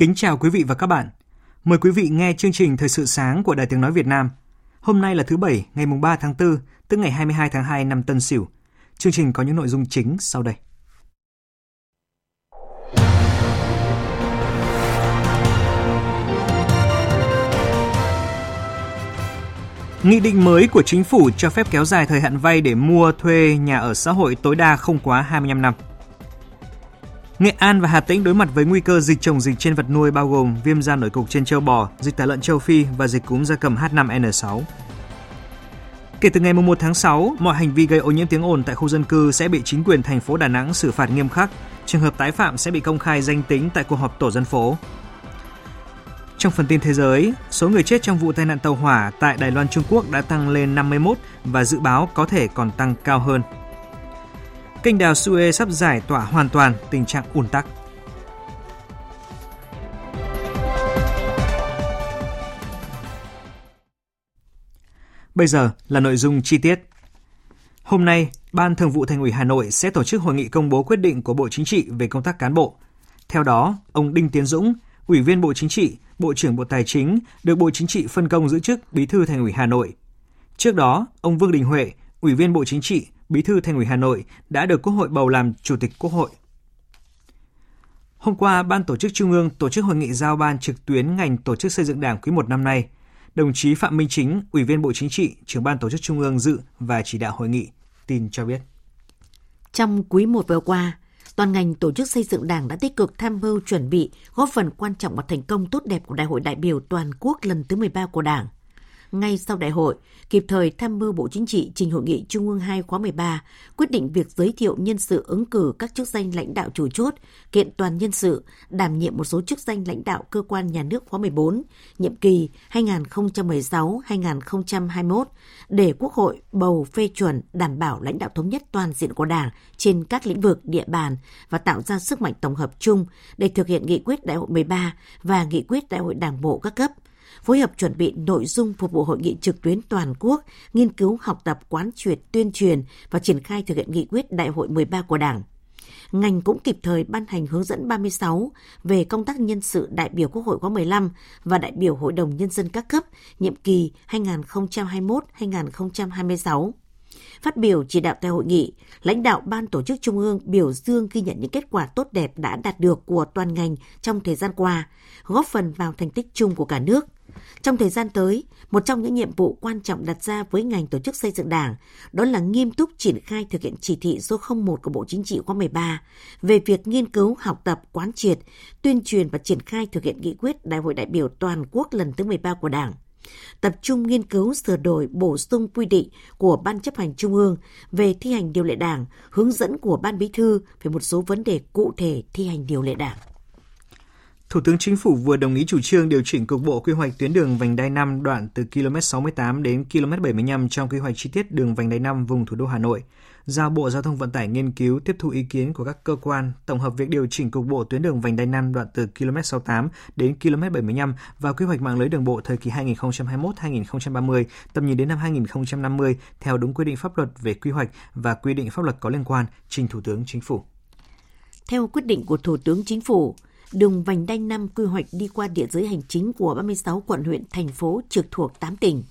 Kính chào quý vị và các bạn. Mời quý vị nghe chương trình Thời sự sáng của Đài Tiếng Nói Việt Nam. Hôm nay là thứ Bảy, ngày mùng 3 tháng 4, tức ngày 22 tháng 2 năm Tân Sửu. Chương trình có những nội dung chính sau đây. Nghị định mới của chính phủ cho phép kéo dài thời hạn vay để mua thuê nhà ở xã hội tối đa không quá 25 năm. Nghệ An và Hà Tĩnh đối mặt với nguy cơ dịch trồng dịch trên vật nuôi bao gồm viêm da nổi cục trên châu bò, dịch tả lợn châu Phi và dịch cúm gia cầm H5N6. Kể từ ngày 1 tháng 6, mọi hành vi gây ô nhiễm tiếng ồn tại khu dân cư sẽ bị chính quyền thành phố Đà Nẵng xử phạt nghiêm khắc. Trường hợp tái phạm sẽ bị công khai danh tính tại cuộc họp tổ dân phố. Trong phần tin thế giới, số người chết trong vụ tai nạn tàu hỏa tại Đài Loan Trung Quốc đã tăng lên 51 và dự báo có thể còn tăng cao hơn. Kênh đào Suez sắp giải tỏa hoàn toàn tình trạng ùn tắc. Bây giờ là nội dung chi tiết. Hôm nay, Ban Thường vụ Thành ủy Hà Nội sẽ tổ chức hội nghị công bố quyết định của Bộ Chính trị về công tác cán bộ. Theo đó, ông Đinh Tiến Dũng, Ủy viên Bộ Chính trị, Bộ trưởng Bộ Tài chính được Bộ Chính trị phân công giữ chức Bí thư Thành ủy Hà Nội. Trước đó, ông Vương Đình Huệ, Ủy viên Bộ Chính trị, Bí thư Thành ủy Hà Nội đã được Quốc hội bầu làm Chủ tịch Quốc hội. Hôm qua, Ban Tổ chức Trung ương tổ chức hội nghị giao ban trực tuyến ngành tổ chức xây dựng Đảng quý 1 năm nay. Đồng chí Phạm Minh Chính, Ủy viên Bộ Chính trị, trưởng Ban Tổ chức Trung ương dự và chỉ đạo hội nghị. Tin cho biết. Trong quý 1 vừa qua, toàn ngành tổ chức xây dựng Đảng đã tích cực tham mưu chuẩn bị, góp phần quan trọng vào thành công tốt đẹp của Đại hội đại biểu toàn quốc lần thứ 13 của Đảng – ngay sau đại hội, kịp thời tham mưu Bộ Chính trị trình hội nghị Trung ương 2 khóa 13, quyết định việc giới thiệu nhân sự ứng cử các chức danh lãnh đạo chủ chốt, kiện toàn nhân sự, đảm nhiệm một số chức danh lãnh đạo cơ quan nhà nước khóa 14, nhiệm kỳ 2016-2021, để Quốc hội bầu phê chuẩn đảm bảo lãnh đạo thống nhất toàn diện của Đảng trên các lĩnh vực địa bàn và tạo ra sức mạnh tổng hợp chung để thực hiện nghị quyết đại hội 13 và nghị quyết đại hội đảng bộ các cấp – phối hợp chuẩn bị nội dung phục vụ hội nghị trực tuyến toàn quốc, nghiên cứu học tập quán triệt tuyên truyền và triển khai thực hiện nghị quyết đại hội 13 của Đảng. Ngành cũng kịp thời ban hành hướng dẫn 36 về công tác nhân sự đại biểu Quốc hội khóa 15 và đại biểu Hội đồng Nhân dân các cấp nhiệm kỳ 2021-2026. Phát biểu chỉ đạo tại hội nghị, lãnh đạo Ban tổ chức Trung ương biểu dương ghi nhận những kết quả tốt đẹp đã đạt được của toàn ngành trong thời gian qua, góp phần vào thành tích chung của cả nước – trong thời gian tới, một trong những nhiệm vụ quan trọng đặt ra với ngành tổ chức xây dựng Đảng đó là nghiêm túc triển khai thực hiện chỉ thị số 01 của Bộ Chính trị khóa 13 về việc nghiên cứu, học tập, quán triệt, tuyên truyền và triển khai thực hiện nghị quyết Đại hội đại biểu toàn quốc lần thứ 13 của Đảng tập trung nghiên cứu sửa đổi bổ sung quy định của Ban chấp hành Trung ương về thi hành điều lệ Đảng, hướng dẫn của Ban Bí thư về một số vấn đề cụ thể thi hành điều lệ Đảng. Thủ tướng Chính phủ vừa đồng ý chủ trương điều chỉnh cục bộ quy hoạch tuyến đường vành đai 5 đoạn từ km 68 đến km 75 trong quy hoạch chi tiết đường vành đai 5 vùng thủ đô Hà Nội. Giao Bộ Giao thông Vận tải nghiên cứu tiếp thu ý kiến của các cơ quan, tổng hợp việc điều chỉnh cục bộ tuyến đường vành đai 5 đoạn từ km 68 đến km 75 và quy hoạch mạng lưới đường bộ thời kỳ 2021-2030, tầm nhìn đến năm 2050 theo đúng quy định pháp luật về quy hoạch và quy định pháp luật có liên quan trình Thủ tướng Chính phủ. Theo quyết định của Thủ tướng Chính phủ, đường vành đai 5 quy hoạch đi qua địa giới hành chính của 36 quận huyện, thành phố trực thuộc 8 tỉnh.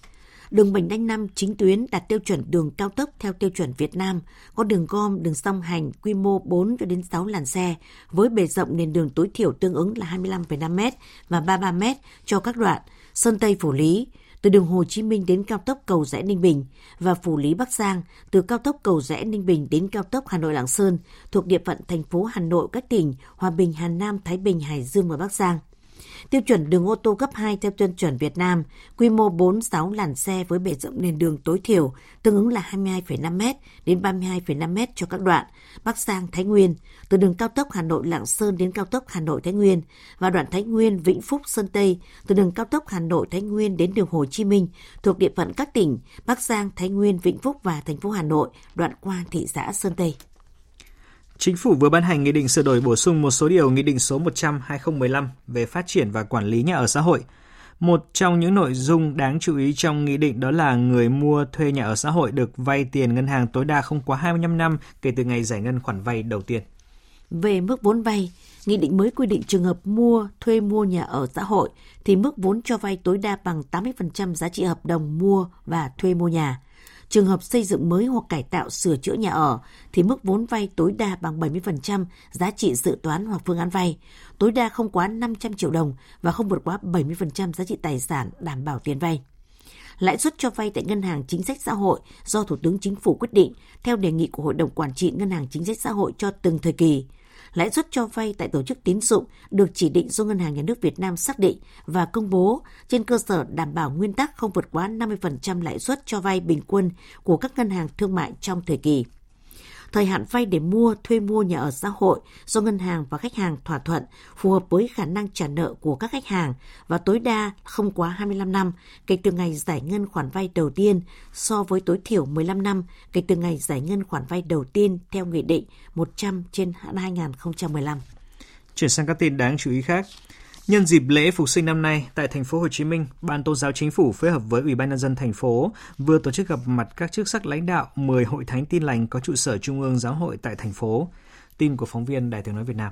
Đường vành đai 5 chính tuyến đạt tiêu chuẩn đường cao tốc theo tiêu chuẩn Việt Nam, có đường gom, đường song hành quy mô 4 cho đến 6 làn xe, với bề rộng nền đường tối thiểu tương ứng là 25,5 m và 33 m cho các đoạn Sơn Tây Phủ Lý, từ đường Hồ Chí Minh đến cao tốc cầu rẽ Ninh Bình và Phủ Lý Bắc Giang từ cao tốc cầu rẽ Ninh Bình đến cao tốc Hà Nội Lạng Sơn thuộc địa phận thành phố Hà Nội các tỉnh Hòa Bình, Hà Nam, Thái Bình, Hải Dương và Bắc Giang. Tiêu chuẩn đường ô tô cấp 2 theo tiêu chuẩn Việt Nam, quy mô 46 làn xe với bề rộng nền đường tối thiểu, tương ứng là 22,5 m đến 32,5 m cho các đoạn Bắc Giang Thái Nguyên, từ đường cao tốc Hà Nội Lạng Sơn đến cao tốc Hà Nội Thái Nguyên và đoạn Thái Nguyên Vĩnh Phúc Sơn Tây, từ đường cao tốc Hà Nội Thái Nguyên đến đường Hồ Chí Minh thuộc địa phận các tỉnh Bắc Giang, Thái Nguyên, Vĩnh Phúc và thành phố Hà Nội, đoạn qua thị xã Sơn Tây. Chính phủ vừa ban hành nghị định sửa đổi bổ sung một số điều nghị định số 100/2015 về phát triển và quản lý nhà ở xã hội. Một trong những nội dung đáng chú ý trong nghị định đó là người mua thuê nhà ở xã hội được vay tiền ngân hàng tối đa không quá 25 năm kể từ ngày giải ngân khoản vay đầu tiên. Về mức vốn vay, nghị định mới quy định trường hợp mua, thuê mua nhà ở xã hội thì mức vốn cho vay tối đa bằng 80% giá trị hợp đồng mua và thuê mua nhà. Trường hợp xây dựng mới hoặc cải tạo sửa chữa nhà ở thì mức vốn vay tối đa bằng 70% giá trị dự toán hoặc phương án vay, tối đa không quá 500 triệu đồng và không vượt quá 70% giá trị tài sản đảm bảo tiền vay. Lãi suất cho vay tại ngân hàng chính sách xã hội do Thủ tướng Chính phủ quyết định theo đề nghị của Hội đồng Quản trị Ngân hàng Chính sách Xã hội cho từng thời kỳ lãi suất cho vay tại tổ chức tín dụng được chỉ định do Ngân hàng Nhà nước Việt Nam xác định và công bố. Trên cơ sở đảm bảo nguyên tắc không vượt quá 50% lãi suất cho vay bình quân của các ngân hàng thương mại trong thời kỳ thời hạn vay để mua, thuê mua nhà ở xã hội do ngân hàng và khách hàng thỏa thuận phù hợp với khả năng trả nợ của các khách hàng và tối đa không quá 25 năm kể từ ngày giải ngân khoản vay đầu tiên so với tối thiểu 15 năm kể từ ngày giải ngân khoản vay đầu tiên theo Nghị định 100 trên 2015. Chuyển sang các tin đáng chú ý khác. Nhân dịp lễ Phục sinh năm nay tại thành phố Hồ Chí Minh, Ban Tôn giáo Chính phủ phối hợp với Ủy ban nhân dân thành phố vừa tổ chức gặp mặt các chức sắc lãnh đạo 10 hội thánh tin lành có trụ sở Trung ương Giáo hội tại thành phố. Tin của phóng viên Đài Tiếng nói Việt Nam.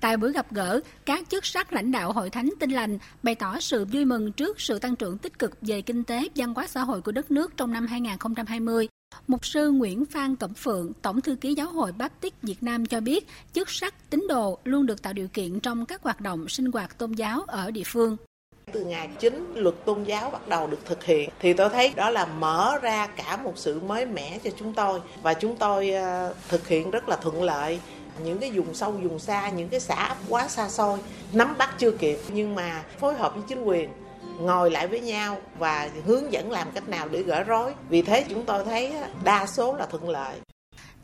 Tại buổi gặp gỡ, các chức sắc lãnh đạo hội thánh tin lành bày tỏ sự vui mừng trước sự tăng trưởng tích cực về kinh tế, văn hóa xã hội của đất nước trong năm 2020 Mục sư Nguyễn Phan Cẩm Phượng, Tổng thư ký Giáo hội Baptist Việt Nam cho biết, chức sắc tín đồ luôn được tạo điều kiện trong các hoạt động sinh hoạt tôn giáo ở địa phương. Từ ngày chính luật tôn giáo bắt đầu được thực hiện thì tôi thấy đó là mở ra cả một sự mới mẻ cho chúng tôi. Và chúng tôi ờ, thực hiện rất là thuận lợi. Những cái vùng sâu vùng xa những cái xã ấp quá xa xôi nắm bắt chưa kịp. Nhưng mà phối hợp với chính quyền ngồi lại với nhau và hướng dẫn làm cách nào để gỡ rối. Vì thế chúng tôi thấy đa số là thuận lợi.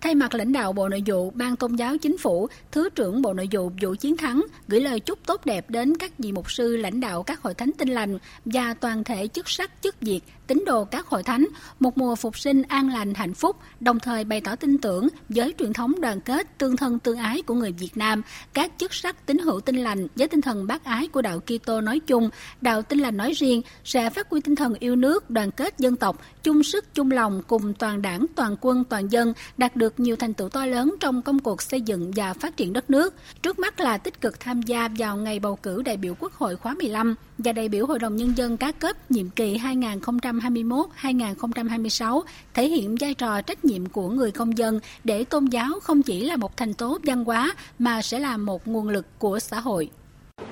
Thay mặt lãnh đạo Bộ Nội vụ, Ban Tôn giáo Chính phủ, Thứ trưởng Bộ Nội vụ Vũ Chiến Thắng gửi lời chúc tốt đẹp đến các vị mục sư lãnh đạo các hội thánh tinh lành và toàn thể chức sắc chức việc tín đồ các hội thánh. Một mùa phục sinh an lành hạnh phúc, đồng thời bày tỏ tin tưởng với truyền thống đoàn kết tương thân tương ái của người Việt Nam, các chức sắc tín hữu tinh lành với tinh thần bác ái của đạo Kitô nói chung, đạo tinh lành nói riêng sẽ phát huy tinh thần yêu nước, đoàn kết dân tộc, chung sức chung lòng cùng toàn đảng, toàn quân, toàn dân đạt được nhiều thành tựu to lớn trong công cuộc xây dựng và phát triển đất nước. Trước mắt là tích cực tham gia vào ngày bầu cử đại biểu Quốc hội khóa 15 và đại biểu Hội đồng Nhân dân các cấp nhiệm kỳ 2021-2026 thể hiện vai trò trách nhiệm của người công dân để tôn giáo không chỉ là một thành tố văn hóa mà sẽ là một nguồn lực của xã hội.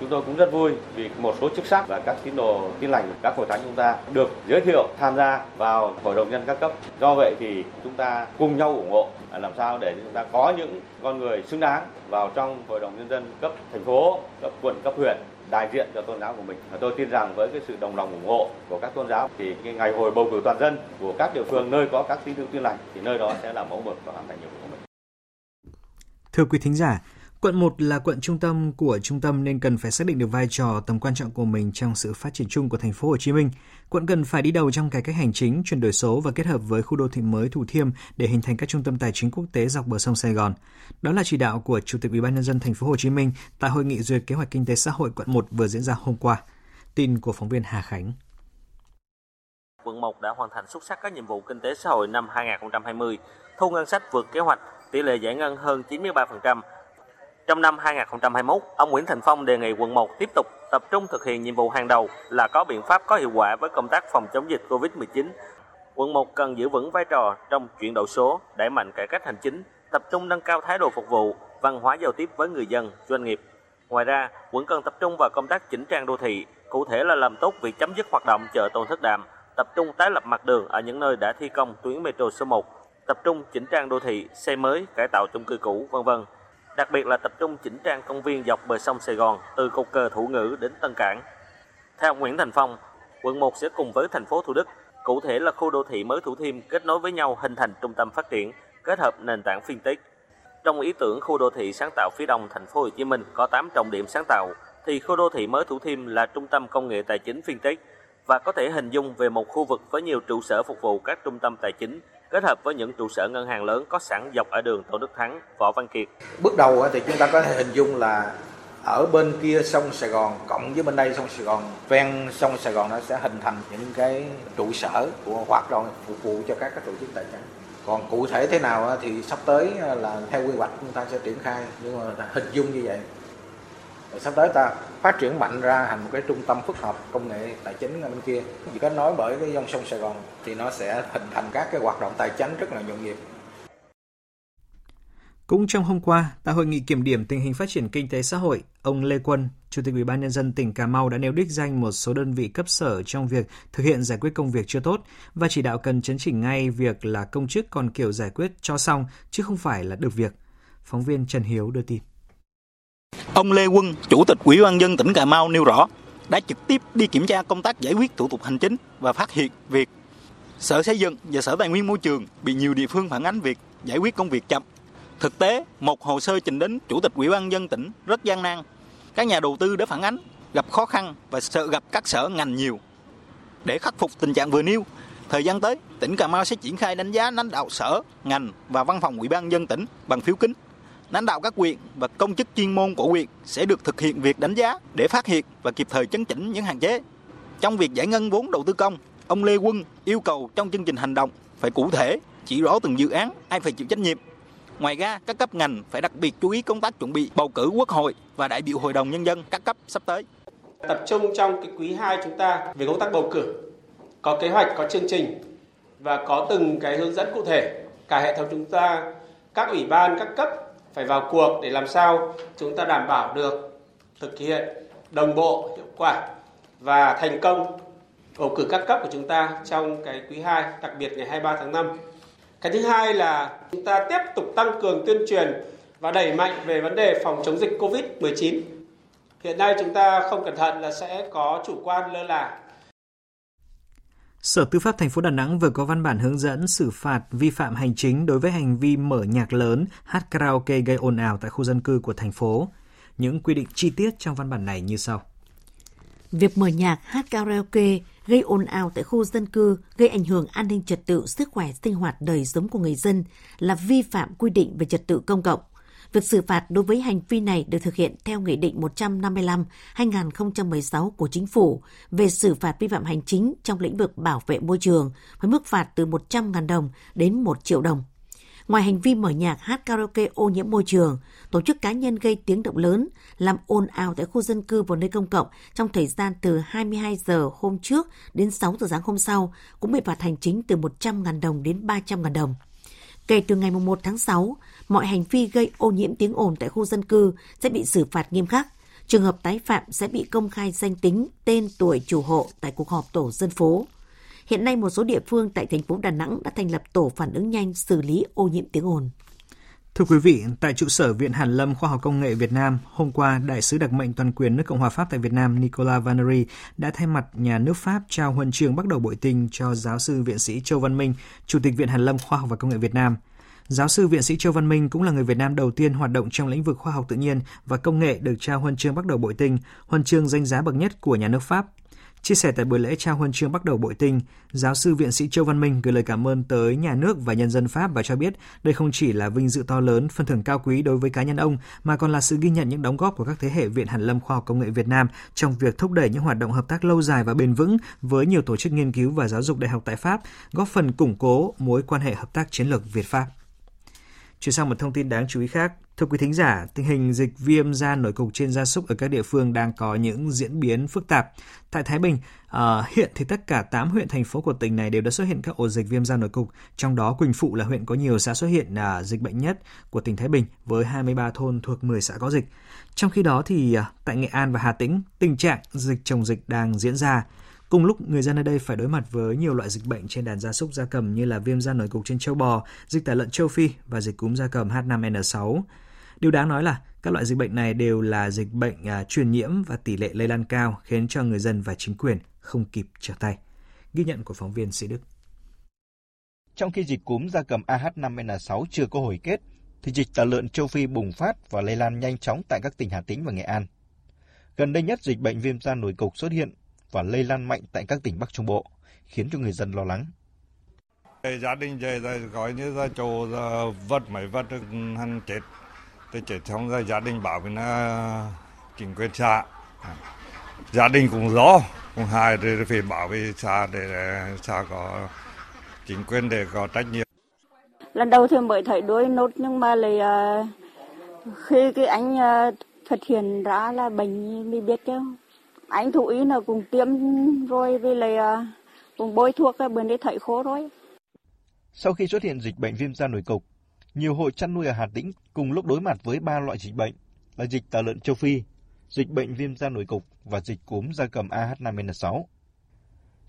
Chúng tôi cũng rất vui vì một số chức sắc và các tín đồ tin lành các hội thánh chúng ta được giới thiệu tham gia vào hội đồng nhân các cấp. Do vậy thì chúng ta cùng nhau ủng hộ à, làm sao để chúng ta có những con người xứng đáng vào trong hội đồng nhân dân cấp thành phố, cấp quận, cấp huyện đại diện cho tôn giáo của mình. Và tôi tin rằng với cái sự đồng lòng ủng hộ của các tôn giáo thì cái ngày hội bầu cử toàn dân của các địa phương nơi có các tín hữu tin lành thì nơi đó sẽ là mẫu mực và hoàn thành nhiệm vụ của mình. Thưa quý thính giả, Quận 1 là quận trung tâm của trung tâm nên cần phải xác định được vai trò tầm quan trọng của mình trong sự phát triển chung của thành phố Hồ Chí Minh. Quận cần phải đi đầu trong cải cách hành chính, chuyển đổi số và kết hợp với khu đô thị mới Thủ Thiêm để hình thành các trung tâm tài chính quốc tế dọc bờ sông Sài Gòn. Đó là chỉ đạo của Chủ tịch Ủy ban nhân dân thành phố Hồ Chí Minh tại hội nghị duyệt kế hoạch kinh tế xã hội quận 1 vừa diễn ra hôm qua. Tin của phóng viên Hà Khánh. Quận 1 đã hoàn thành xuất sắc các nhiệm vụ kinh tế xã hội năm 2020, thu ngân sách vượt kế hoạch, tỷ lệ giải ngân hơn 93%, trong năm 2021, ông Nguyễn Thành Phong đề nghị quận 1 tiếp tục tập trung thực hiện nhiệm vụ hàng đầu là có biện pháp có hiệu quả với công tác phòng chống dịch COVID-19. Quận 1 cần giữ vững vai trò trong chuyển đổi số, đẩy mạnh cải cách hành chính, tập trung nâng cao thái độ phục vụ, văn hóa giao tiếp với người dân, doanh nghiệp. Ngoài ra, quận cần tập trung vào công tác chỉnh trang đô thị, cụ thể là làm tốt việc chấm dứt hoạt động chợ Tôn Thất Đàm, tập trung tái lập mặt đường ở những nơi đã thi công tuyến metro số 1, tập trung chỉnh trang đô thị, xây mới, cải tạo chung cư cũ, vân vân. Đặc biệt là tập trung chỉnh trang công viên dọc bờ sông Sài Gòn từ cột cờ Thủ Ngữ đến Tân Cảng. Theo Nguyễn Thành Phong, quận 1 sẽ cùng với thành phố Thủ Đức, cụ thể là khu đô thị mới Thủ Thiêm kết nối với nhau hình thành trung tâm phát triển, kết hợp nền tảng fintech. Trong ý tưởng khu đô thị sáng tạo phía đông thành phố Hồ Chí Minh có 8 trọng điểm sáng tạo, thì khu đô thị mới Thủ Thiêm là trung tâm công nghệ tài chính fintech và có thể hình dung về một khu vực với nhiều trụ sở phục vụ các trung tâm tài chính kết hợp với những trụ sở ngân hàng lớn có sẵn dọc ở đường Tôn Đức Thắng, Võ Văn Kiệt. Bước đầu thì chúng ta có thể hình dung là ở bên kia sông Sài Gòn cộng với bên đây sông Sài Gòn ven sông Sài Gòn nó sẽ hình thành những cái trụ sở của hoạt động phục vụ cho các cái tổ chức tài chính còn cụ thể thế nào thì sắp tới là theo quy hoạch chúng ta sẽ triển khai nhưng mà hình dung như vậy rồi sắp tới ta phát triển mạnh ra thành một cái trung tâm phức hợp công nghệ tài chính ở bên kia chỉ có nói bởi cái dòng sông Sài Gòn thì nó sẽ hình thành các cái hoạt động tài chính rất là nhộn nhịp cũng trong hôm qua, tại hội nghị kiểm điểm tình hình phát triển kinh tế xã hội, ông Lê Quân, Chủ tịch Ủy ban nhân dân tỉnh Cà Mau đã nêu đích danh một số đơn vị cấp sở trong việc thực hiện giải quyết công việc chưa tốt và chỉ đạo cần chấn chỉnh ngay việc là công chức còn kiểu giải quyết cho xong chứ không phải là được việc. Phóng viên Trần Hiếu đưa tin. Ông Lê Quân, Chủ tịch Ủy ban dân tỉnh Cà Mau nêu rõ, đã trực tiếp đi kiểm tra công tác giải quyết thủ tục hành chính và phát hiện việc Sở Xây dựng và Sở Tài nguyên Môi trường bị nhiều địa phương phản ánh việc giải quyết công việc chậm. Thực tế, một hồ sơ trình đến Chủ tịch Ủy ban dân tỉnh rất gian nan. Các nhà đầu tư đã phản ánh gặp khó khăn và sợ gặp các sở ngành nhiều. Để khắc phục tình trạng vừa nêu, thời gian tới, tỉnh Cà Mau sẽ triển khai đánh giá lãnh đạo sở, ngành và văn phòng Ủy ban dân tỉnh bằng phiếu kính lãnh đạo các huyện và công chức chuyên môn của huyện sẽ được thực hiện việc đánh giá để phát hiện và kịp thời chấn chỉnh những hạn chế. Trong việc giải ngân vốn đầu tư công, ông Lê Quân yêu cầu trong chương trình hành động phải cụ thể, chỉ rõ từng dự án ai phải chịu trách nhiệm. Ngoài ra, các cấp ngành phải đặc biệt chú ý công tác chuẩn bị bầu cử quốc hội và đại biểu hội đồng nhân dân các cấp sắp tới. Tập trung trong cái quý 2 chúng ta về công tác bầu cử, có kế hoạch, có chương trình và có từng cái hướng dẫn cụ thể. Cả hệ thống chúng ta, các ủy ban, các cấp phải vào cuộc để làm sao chúng ta đảm bảo được thực hiện đồng bộ hiệu quả và thành công bầu cử các cấp của chúng ta trong cái quý 2, đặc biệt ngày 23 tháng 5. Cái thứ hai là chúng ta tiếp tục tăng cường tuyên truyền và đẩy mạnh về vấn đề phòng chống dịch COVID-19. Hiện nay chúng ta không cẩn thận là sẽ có chủ quan lơ là Sở Tư pháp thành phố Đà Nẵng vừa có văn bản hướng dẫn xử phạt vi phạm hành chính đối với hành vi mở nhạc lớn, hát karaoke gây ồn ào tại khu dân cư của thành phố. Những quy định chi tiết trong văn bản này như sau. Việc mở nhạc, hát karaoke gây ồn ào tại khu dân cư, gây ảnh hưởng an ninh trật tự, sức khỏe, sinh hoạt đời sống của người dân là vi phạm quy định về trật tự công cộng. Việc xử phạt đối với hành vi này được thực hiện theo Nghị định 155-2016 của Chính phủ về xử phạt vi phạm hành chính trong lĩnh vực bảo vệ môi trường với mức phạt từ 100.000 đồng đến 1 triệu đồng. Ngoài hành vi mở nhạc hát karaoke ô nhiễm môi trường, tổ chức cá nhân gây tiếng động lớn, làm ồn ào tại khu dân cư và nơi công cộng trong thời gian từ 22 giờ hôm trước đến 6 giờ sáng hôm sau cũng bị phạt hành chính từ 100.000 đồng đến 300.000 đồng. Kể từ ngày 1 tháng 6, mọi hành vi gây ô nhiễm tiếng ồn tại khu dân cư sẽ bị xử phạt nghiêm khắc. Trường hợp tái phạm sẽ bị công khai danh tính, tên, tuổi chủ hộ tại cuộc họp tổ dân phố. Hiện nay một số địa phương tại thành phố Đà Nẵng đã thành lập tổ phản ứng nhanh xử lý ô nhiễm tiếng ồn. Thưa quý vị, tại trụ sở Viện Hàn Lâm Khoa học Công nghệ Việt Nam, hôm qua, Đại sứ đặc mệnh toàn quyền nước Cộng hòa Pháp tại Việt Nam Nicolas Vanery đã thay mặt nhà nước Pháp trao huân chương bắt đầu bội tinh cho giáo sư viện sĩ Châu Văn Minh, Chủ tịch Viện Hàn Lâm Khoa học và Công nghệ Việt Nam. Giáo sư viện sĩ Châu Văn Minh cũng là người Việt Nam đầu tiên hoạt động trong lĩnh vực khoa học tự nhiên và công nghệ được trao huân chương bắt đầu bội tinh, huân chương danh giá bậc nhất của nhà nước Pháp Chia sẻ tại buổi lễ trao huân chương bắt đầu bội tinh, giáo sư viện sĩ Châu Văn Minh gửi lời cảm ơn tới nhà nước và nhân dân Pháp và cho biết đây không chỉ là vinh dự to lớn, phần thưởng cao quý đối với cá nhân ông, mà còn là sự ghi nhận những đóng góp của các thế hệ Viện Hàn Lâm Khoa học Công nghệ Việt Nam trong việc thúc đẩy những hoạt động hợp tác lâu dài và bền vững với nhiều tổ chức nghiên cứu và giáo dục đại học tại Pháp, góp phần củng cố mối quan hệ hợp tác chiến lược Việt-Pháp. Chuyển sang một thông tin đáng chú ý khác. Thưa quý thính giả, tình hình dịch viêm da nổi cục trên gia súc ở các địa phương đang có những diễn biến phức tạp. Tại Thái Bình, uh, hiện thì tất cả 8 huyện thành phố của tỉnh này đều đã xuất hiện các ổ dịch viêm da nổi cục, trong đó Quỳnh Phụ là huyện có nhiều xã xuất hiện uh, dịch bệnh nhất của tỉnh Thái Bình với 23 thôn thuộc 10 xã có dịch. Trong khi đó thì uh, tại Nghệ An và Hà Tĩnh, tình trạng dịch chồng dịch đang diễn ra. Cùng lúc, người dân ở đây phải đối mặt với nhiều loại dịch bệnh trên đàn gia súc gia cầm như là viêm da nổi cục trên châu bò, dịch tả lợn châu Phi và dịch cúm gia cầm H5N6. Điều đáng nói là các loại dịch bệnh này đều là dịch bệnh à, truyền nhiễm và tỷ lệ lây lan cao khiến cho người dân và chính quyền không kịp trở tay. Ghi nhận của phóng viên Sĩ Đức. Trong khi dịch cúm gia cầm AH5N6 chưa có hồi kết, thì dịch tả lợn châu Phi bùng phát và lây lan nhanh chóng tại các tỉnh Hà Tĩnh và Nghệ An. Gần đây nhất, dịch bệnh viêm da nổi cục xuất hiện và lây lan mạnh tại các tỉnh Bắc Trung Bộ, khiến cho người dân lo lắng. Gia đình về rồi gọi như là chỗ vật mấy vật hắn chết. Thì chết xong rồi gia đình bảo với nó chính quyền xã. Gia đình cũng rõ, cũng hai thì phải bảo với xã để xã có chính quyền để có trách nhiệm. Lần đầu thì mới thấy đuôi nốt nhưng mà lại khi cái anh phát hiện ra là bệnh mới biết chứ anh thú ý là cùng tiêm rồi vì lại à, cùng bôi thuốc cái bên đấy thấy khô rồi. Sau khi xuất hiện dịch bệnh viêm da nổi cục, nhiều hộ chăn nuôi ở Hà Tĩnh cùng lúc đối mặt với ba loại dịch bệnh là dịch tả lợn châu Phi, dịch bệnh viêm da nổi cục và dịch cúm da cầm AH5N6.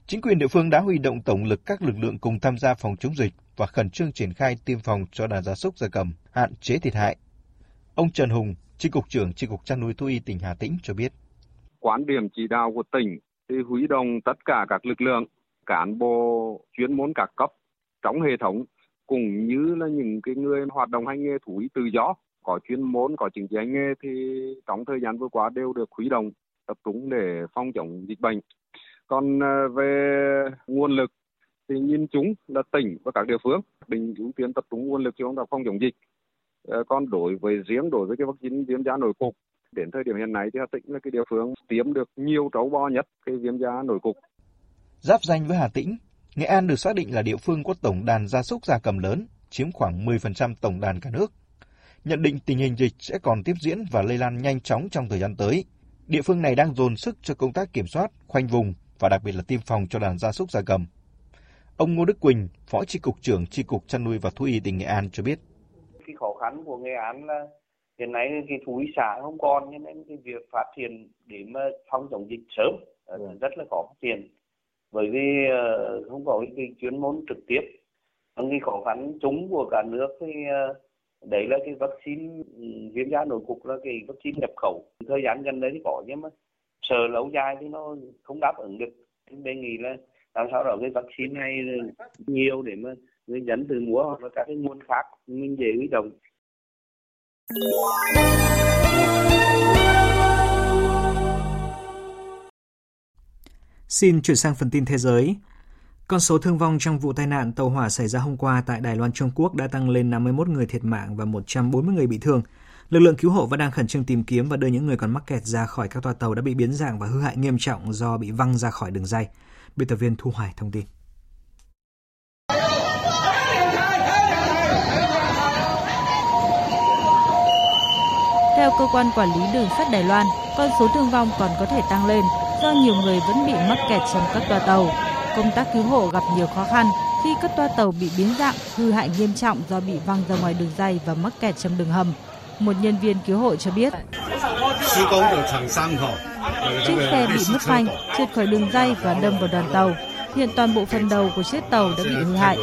Chính quyền địa phương đã huy động tổng lực các lực lượng cùng tham gia phòng chống dịch và khẩn trương triển khai tiêm phòng cho đàn gia súc gia cầm, hạn chế thiệt hại. Ông Trần Hùng, Chi cục trưởng Chi cục chăn nuôi thú y tỉnh Hà Tĩnh cho biết quan điểm chỉ đạo của tỉnh thì huy động tất cả các lực lượng, cán bộ, chuyên môn các cấp trong hệ thống, cũng như là những cái người hoạt động hành nghề thú y tự do, có chuyên môn, có chứng chỉ hành nghề thì trong thời gian vừa qua đều được huy động tập trung để phòng chống dịch bệnh. Còn à, về nguồn lực thì nhìn chúng là tỉnh và các địa phương định ưu tiên tập trung nguồn lực cho công tác phòng chống dịch. À, còn đối với riêng đối với cái vaccine viêm da nổi cục Đến thời điểm hiện nay thì Hà Tĩnh là cái địa phương tiêm được nhiều trâu bò nhất cái viêm da nổi cục. Giáp danh với Hà Tĩnh, Nghệ An được xác định là địa phương có tổng đàn gia súc gia cầm lớn, chiếm khoảng 10% tổng đàn cả nước. Nhận định tình hình dịch sẽ còn tiếp diễn và lây lan nhanh chóng trong thời gian tới. Địa phương này đang dồn sức cho công tác kiểm soát, khoanh vùng và đặc biệt là tiêm phòng cho đàn gia súc gia cầm. Ông Ngô Đức Quỳnh, Phó Chi cục trưởng Chi cục chăn nuôi và thú y tỉnh Nghệ An cho biết. Cái khó khăn của Nghệ An là hiện nay cái thú y xã không còn cho nên cái việc phát triển để mà phòng chống dịch sớm ừ. rất là khó phát triển. Bởi vì uh, không có cái, chuyên môn trực tiếp. Còn cái khó khăn chung của cả nước thì uh, đấy là cái vaccine ừ, viêm da nổi cục là cái vaccine nhập khẩu. Thời gian gần đây thì có nhưng mà sợ lâu dài thì nó không đáp ứng được. Đề nghị là làm sao đó cái vaccine này nhiều để mà người dân từ mua hoặc là các cái nguồn khác mình dễ huy động Xin chuyển sang phần tin thế giới. Con số thương vong trong vụ tai nạn tàu hỏa xảy ra hôm qua tại Đài Loan, Trung Quốc đã tăng lên 51 người thiệt mạng và 140 người bị thương. Lực lượng cứu hộ vẫn đang khẩn trương tìm kiếm và đưa những người còn mắc kẹt ra khỏi các toa tàu đã bị biến dạng và hư hại nghiêm trọng do bị văng ra khỏi đường dây. Biên tập viên Thu Hoài thông tin. Cơ quan quản lý đường sắt Đài Loan, con số thương vong còn có thể tăng lên do nhiều người vẫn bị mắc kẹt trong các toa tàu. Công tác cứu hộ gặp nhiều khó khăn khi các toa tàu bị biến dạng, hư hại nghiêm trọng do bị văng ra ngoài đường dây và mắc kẹt trong đường hầm. Một nhân viên cứu hộ cho biết. Chiếc xe bị mất phanh, trượt khỏi đường dây và đâm vào đoàn tàu. Hiện toàn bộ phần đầu của chiếc tàu đã bị hư hại.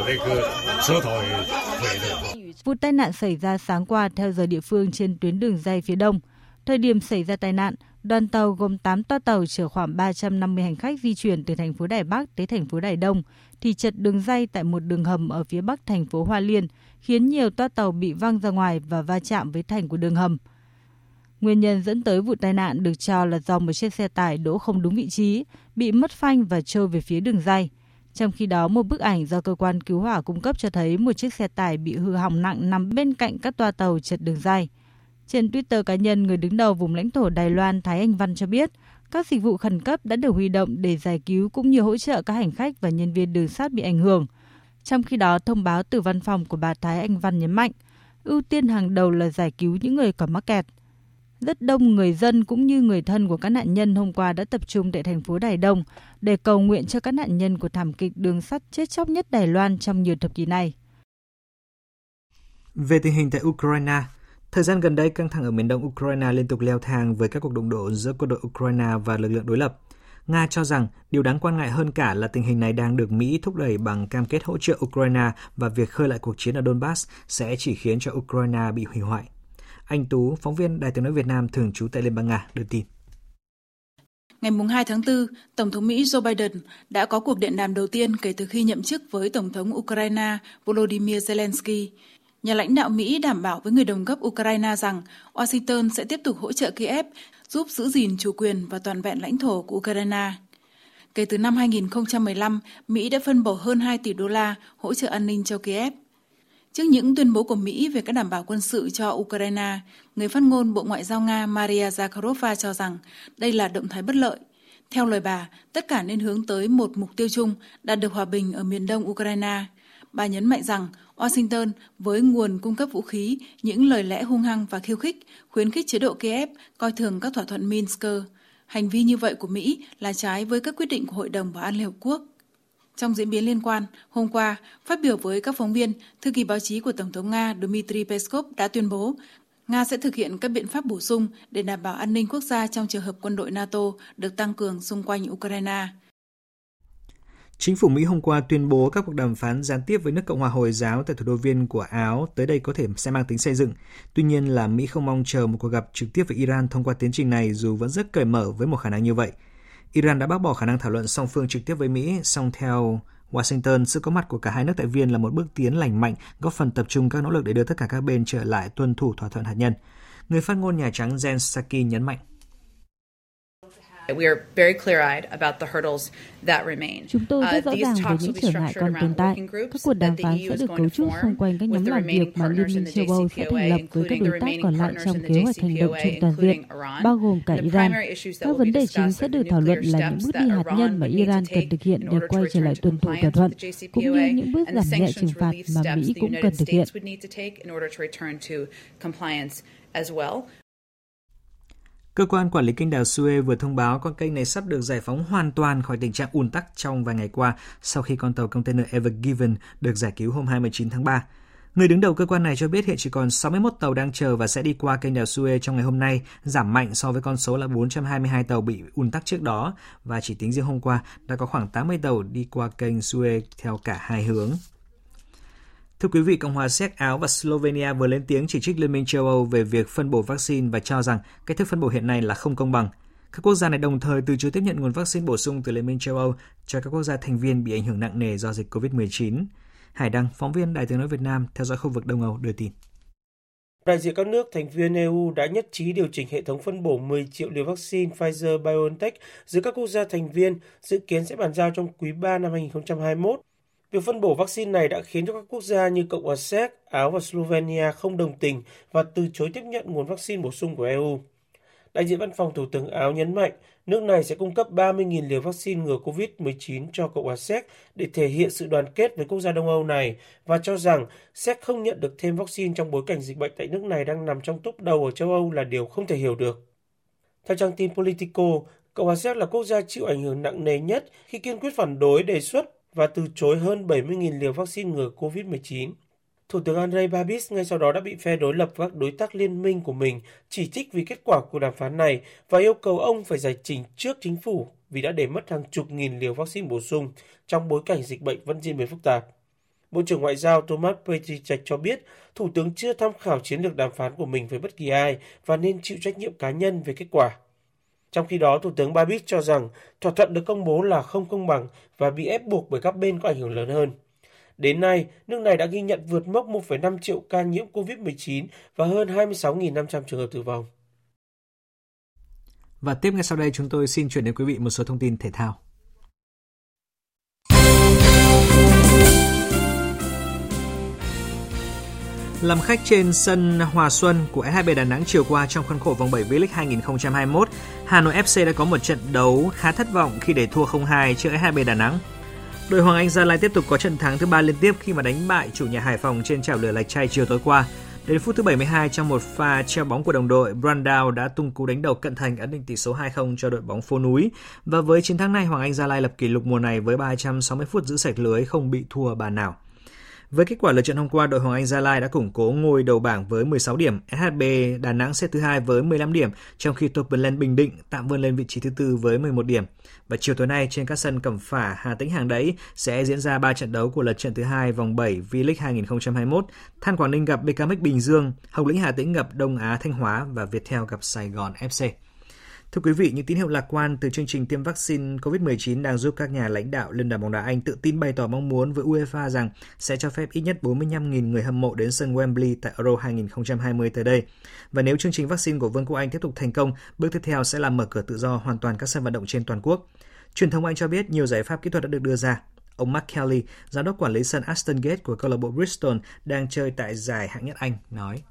Vụ tai nạn xảy ra sáng qua theo giờ địa phương trên tuyến đường dây phía đông. Thời điểm xảy ra tai nạn, đoàn tàu gồm 8 toa tàu chở khoảng 350 hành khách di chuyển từ thành phố Đài Bắc tới thành phố Đài Đông thì chật đường dây tại một đường hầm ở phía bắc thành phố Hoa Liên, khiến nhiều toa tàu bị văng ra ngoài và va chạm với thành của đường hầm. Nguyên nhân dẫn tới vụ tai nạn được cho là do một chiếc xe tải đỗ không đúng vị trí, bị mất phanh và trôi về phía đường dây. Trong khi đó, một bức ảnh do cơ quan cứu hỏa cung cấp cho thấy một chiếc xe tải bị hư hỏng nặng nằm bên cạnh các toa tàu chật đường dây. Trên Twitter cá nhân, người đứng đầu vùng lãnh thổ Đài Loan Thái Anh Văn cho biết, các dịch vụ khẩn cấp đã được huy động để giải cứu cũng như hỗ trợ các hành khách và nhân viên đường sắt bị ảnh hưởng. Trong khi đó, thông báo từ văn phòng của bà Thái Anh Văn nhấn mạnh, ưu tiên hàng đầu là giải cứu những người còn mắc kẹt. Rất đông người dân cũng như người thân của các nạn nhân hôm qua đã tập trung tại thành phố Đài Đông để cầu nguyện cho các nạn nhân của thảm kịch đường sắt chết chóc nhất Đài Loan trong nhiều thập kỷ này. Về tình hình tại Ukraine, thời gian gần đây căng thẳng ở miền đông Ukraine liên tục leo thang với các cuộc đụng độ giữa quân đội Ukraine và lực lượng đối lập. Nga cho rằng điều đáng quan ngại hơn cả là tình hình này đang được Mỹ thúc đẩy bằng cam kết hỗ trợ Ukraine và việc khơi lại cuộc chiến ở Donbass sẽ chỉ khiến cho Ukraine bị hủy hoại. Anh Tú, phóng viên Đài tiếng nói Việt Nam thường trú tại Liên bang Nga, đưa tin. Ngày 2 tháng 4, Tổng thống Mỹ Joe Biden đã có cuộc điện đàm đầu tiên kể từ khi nhậm chức với Tổng thống Ukraine Volodymyr Zelensky. Nhà lãnh đạo Mỹ đảm bảo với người đồng cấp Ukraine rằng Washington sẽ tiếp tục hỗ trợ Kiev giúp giữ gìn chủ quyền và toàn vẹn lãnh thổ của Ukraine. Kể từ năm 2015, Mỹ đã phân bổ hơn 2 tỷ đô la hỗ trợ an ninh cho Kiev. Trước những tuyên bố của Mỹ về các đảm bảo quân sự cho Ukraine, người phát ngôn Bộ Ngoại giao Nga Maria Zakharova cho rằng đây là động thái bất lợi. Theo lời bà, tất cả nên hướng tới một mục tiêu chung đạt được hòa bình ở miền đông Ukraine. Bà nhấn mạnh rằng Washington với nguồn cung cấp vũ khí, những lời lẽ hung hăng và khiêu khích, khuyến khích chế độ Kiev coi thường các thỏa thuận Minsk. Hành vi như vậy của Mỹ là trái với các quyết định của Hội đồng Bảo an Liên Hợp Quốc. Trong diễn biến liên quan, hôm qua, phát biểu với các phóng viên, thư ký báo chí của Tổng thống Nga Dmitry Peskov đã tuyên bố Nga sẽ thực hiện các biện pháp bổ sung để đảm bảo an ninh quốc gia trong trường hợp quân đội NATO được tăng cường xung quanh Ukraine. Chính phủ Mỹ hôm qua tuyên bố các cuộc đàm phán gián tiếp với nước Cộng hòa Hồi giáo tại thủ đô Viên của Áo tới đây có thể sẽ mang tính xây dựng. Tuy nhiên là Mỹ không mong chờ một cuộc gặp trực tiếp với Iran thông qua tiến trình này dù vẫn rất cởi mở với một khả năng như vậy. Iran đã bác bỏ khả năng thảo luận song phương trực tiếp với Mỹ, song theo Washington, sự có mặt của cả hai nước tại Viên là một bước tiến lành mạnh, góp phần tập trung các nỗ lực để đưa tất cả các bên trở lại tuân thủ thỏa thuận hạt nhân. Người phát ngôn Nhà Trắng Jen Psaki nhấn mạnh. Chúng tôi rất rõ ràng về những trở ngại còn tồn tại. Các cuộc đàm phán sẽ được cấu trúc xung quanh các nhóm làm việc mà Liên minh châu Âu sẽ thành lập với các đối tác còn lại trong kế hoạch hành động chung toàn diện, bao gồm cả Iran. Các vấn đề chính sẽ được thảo luận là những bước đi hạt nhân mà Iran cần thực hiện để quay trở lại tuân thủ thỏa thuận, cũng như những bước giảm nhẹ trừng phạt mà Mỹ cũng cần thực hiện. Cơ quan quản lý kênh đào Suez vừa thông báo con kênh này sắp được giải phóng hoàn toàn khỏi tình trạng ùn tắc trong vài ngày qua sau khi con tàu container Ever Given được giải cứu hôm 29 tháng 3. Người đứng đầu cơ quan này cho biết hiện chỉ còn 61 tàu đang chờ và sẽ đi qua kênh đào Suez trong ngày hôm nay, giảm mạnh so với con số là 422 tàu bị ùn tắc trước đó và chỉ tính riêng hôm qua đã có khoảng 80 tàu đi qua kênh Suez theo cả hai hướng. Thưa quý vị, Cộng hòa Séc, Áo và Slovenia vừa lên tiếng chỉ trích Liên minh châu Âu về việc phân bổ vaccine và cho rằng cách thức phân bổ hiện nay là không công bằng. Các quốc gia này đồng thời từ chối tiếp nhận nguồn vaccine bổ sung từ Liên minh châu Âu cho các quốc gia thành viên bị ảnh hưởng nặng nề do dịch COVID-19. Hải Đăng, phóng viên Đài tiếng nói Việt Nam theo dõi khu vực Đông Âu đưa tin. Đại diện các nước thành viên EU đã nhất trí điều chỉnh hệ thống phân bổ 10 triệu liều vaccine Pfizer-BioNTech giữa các quốc gia thành viên, dự kiến sẽ bàn giao trong quý 3 năm 2021. Việc phân bổ vaccine này đã khiến cho các quốc gia như Cộng hòa Séc, Áo và Slovenia không đồng tình và từ chối tiếp nhận nguồn vaccine bổ sung của EU. Đại diện văn phòng Thủ tướng Áo nhấn mạnh nước này sẽ cung cấp 30.000 liều vaccine ngừa COVID-19 cho Cộng hòa Séc để thể hiện sự đoàn kết với quốc gia Đông Âu này và cho rằng Séc không nhận được thêm vaccine trong bối cảnh dịch bệnh tại nước này đang nằm trong top đầu ở châu Âu là điều không thể hiểu được. Theo trang tin Politico, Cộng hòa Séc là quốc gia chịu ảnh hưởng nặng nề nhất khi kiên quyết phản đối đề xuất và từ chối hơn 70.000 liều vaccine ngừa COVID-19. Thủ tướng Andrei Babis ngay sau đó đã bị phe đối lập các đối tác liên minh của mình chỉ trích vì kết quả của đàm phán này và yêu cầu ông phải giải trình trước chính phủ vì đã để mất hàng chục nghìn liều vaccine bổ sung trong bối cảnh dịch bệnh vẫn diễn biến phức tạp. Bộ trưởng Ngoại giao Thomas Petrichek cho biết Thủ tướng chưa tham khảo chiến lược đàm phán của mình với bất kỳ ai và nên chịu trách nhiệm cá nhân về kết quả. Trong khi đó, Thủ tướng Babis cho rằng thỏa thuận được công bố là không công bằng và bị ép buộc bởi các bên có ảnh hưởng lớn hơn. Đến nay, nước này đã ghi nhận vượt mốc 1,5 triệu ca nhiễm COVID-19 và hơn 26.500 trường hợp tử vong. Và tiếp ngay sau đây chúng tôi xin chuyển đến quý vị một số thông tin thể thao. Làm khách trên sân Hòa Xuân của SHB Đà Nẵng chiều qua trong khuôn khổ vòng 7 V-League 2021, Hà Nội FC đã có một trận đấu khá thất vọng khi để thua 0-2 trước SHB Đà Nẵng. Đội Hoàng Anh Gia Lai tiếp tục có trận thắng thứ ba liên tiếp khi mà đánh bại chủ nhà Hải Phòng trên chảo lửa Lạch Tray chiều tối qua. Đến phút thứ 72 trong một pha treo bóng của đồng đội, Brandao đã tung cú đánh đầu cận thành ấn định tỷ số 2-0 cho đội bóng phố núi. Và với chiến thắng này, Hoàng Anh Gia Lai lập kỷ lục mùa này với 360 phút giữ sạch lưới không bị thua bàn nào. Với kết quả lượt trận hôm qua, đội Hoàng Anh Gia Lai đã củng cố ngôi đầu bảng với 16 điểm, SHB Đà Nẵng xếp thứ hai với 15 điểm, trong khi Topland Bình Định tạm vươn lên vị trí thứ tư với 11 điểm. Và chiều tối nay trên các sân Cẩm Phả, Hà Tĩnh Hàng Đẫy sẽ diễn ra 3 trận đấu của lượt trận thứ hai vòng 7 V-League 2021. Than Quảng Ninh gặp BKMX Bình Dương, Hồng Lĩnh Hà Tĩnh gặp Đông Á Thanh Hóa và Viettel gặp Sài Gòn FC. Thưa quý vị, những tín hiệu lạc quan từ chương trình tiêm vaccine COVID-19 đang giúp các nhà lãnh đạo Liên đoàn bóng đá Anh tự tin bày tỏ mong muốn với UEFA rằng sẽ cho phép ít nhất 45.000 người hâm mộ đến sân Wembley tại Euro 2020 tới đây. Và nếu chương trình vaccine của Vương quốc Anh tiếp tục thành công, bước tiếp theo sẽ là mở cửa tự do hoàn toàn các sân vận động trên toàn quốc. Truyền thông Anh cho biết nhiều giải pháp kỹ thuật đã được đưa ra. Ông Mark Kelly, giám đốc quản lý sân Aston Gate của câu lạc bộ Bristol đang chơi tại giải hạng nhất Anh, nói.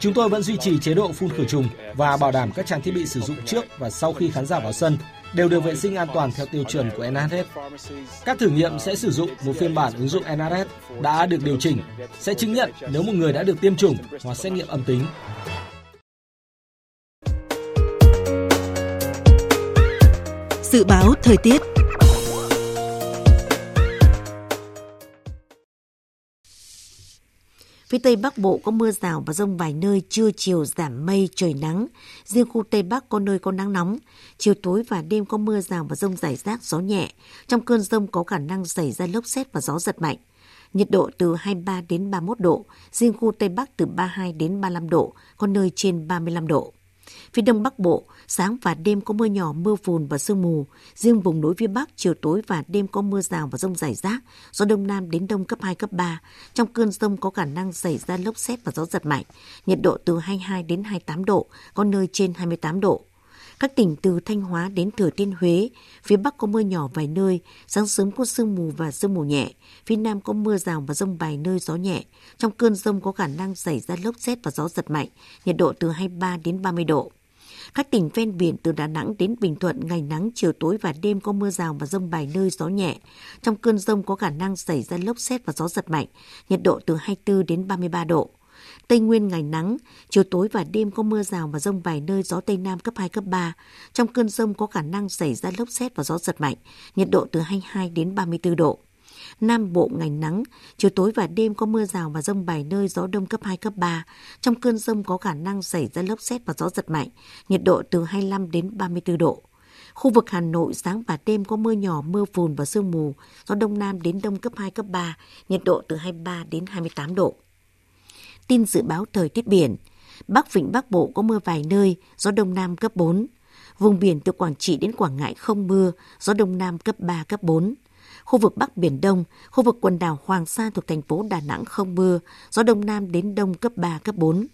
Chúng tôi vẫn duy trì chế độ phun khử trùng và bảo đảm các trang thiết bị sử dụng trước và sau khi khán giả vào sân đều được vệ sinh an toàn theo tiêu chuẩn của NHS. Các thử nghiệm sẽ sử dụng một phiên bản ứng dụng NHS đã được điều chỉnh, sẽ chứng nhận nếu một người đã được tiêm chủng hoặc xét nghiệm âm tính. Dự báo thời tiết Phía Tây Bắc Bộ có mưa rào và rông vài nơi, trưa chiều giảm mây, trời nắng. Riêng khu Tây Bắc có nơi có nắng nóng. Chiều tối và đêm có mưa rào và rông rải rác, gió nhẹ. Trong cơn rông có khả năng xảy ra lốc xét và gió giật mạnh. Nhiệt độ từ 23 đến 31 độ, riêng khu Tây Bắc từ 32 đến 35 độ, có nơi trên 35 độ. Phía Đông Bắc Bộ, sáng và đêm có mưa nhỏ, mưa phùn và sương mù. Riêng vùng núi phía Bắc, chiều tối và đêm có mưa rào và rông rải rác, gió Đông Nam đến Đông cấp 2, cấp 3. Trong cơn rông có khả năng xảy ra lốc xét và gió giật mạnh. Nhiệt độ từ 22 đến 28 độ, có nơi trên 28 độ. Các tỉnh từ Thanh Hóa đến Thừa Thiên Huế, phía Bắc có mưa nhỏ vài nơi, sáng sớm có sương mù và sương mù nhẹ, phía Nam có mưa rào và rông vài nơi gió nhẹ. Trong cơn rông có khả năng xảy ra lốc xét và gió giật mạnh, nhiệt độ từ 23 đến 30 độ. Các tỉnh ven biển từ Đà Nẵng đến Bình Thuận ngày nắng, chiều tối và đêm có mưa rào và rông vài nơi gió nhẹ. Trong cơn rông có khả năng xảy ra lốc xét và gió giật mạnh, nhiệt độ từ 24 đến 33 độ. Tây Nguyên ngày nắng, chiều tối và đêm có mưa rào và rông vài nơi gió Tây Nam cấp 2, cấp 3. Trong cơn rông có khả năng xảy ra lốc xét và gió giật mạnh, nhiệt độ từ 22 đến 34 độ. Nam Bộ ngày nắng, chiều tối và đêm có mưa rào và rông vài nơi gió đông cấp 2, cấp 3. Trong cơn rông có khả năng xảy ra lốc xét và gió giật mạnh, nhiệt độ từ 25 đến 34 độ. Khu vực Hà Nội sáng và đêm có mưa nhỏ, mưa phùn và sương mù, gió đông nam đến đông cấp 2, cấp 3, nhiệt độ từ 23 đến 28 độ. Tin dự báo thời tiết biển. Bắc Vịnh Bắc Bộ có mưa vài nơi, gió đông nam cấp 4. Vùng biển từ Quảng Trị đến Quảng Ngãi không mưa, gió đông nam cấp 3, cấp 4 khu vực Bắc Biển Đông, khu vực quần đảo Hoàng Sa thuộc thành phố Đà Nẵng không mưa, gió Đông Nam đến Đông cấp 3, cấp 4.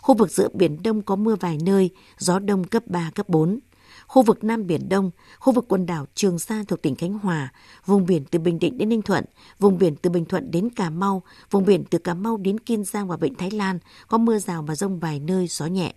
Khu vực giữa Biển Đông có mưa vài nơi, gió Đông cấp 3, cấp 4. Khu vực Nam Biển Đông, khu vực quần đảo Trường Sa thuộc tỉnh Khánh Hòa, vùng biển từ Bình Định đến Ninh Thuận, vùng biển từ Bình Thuận đến Cà Mau, vùng biển từ Cà Mau đến Kiên Giang và Vịnh Thái Lan có mưa rào và rông vài nơi, gió nhẹ.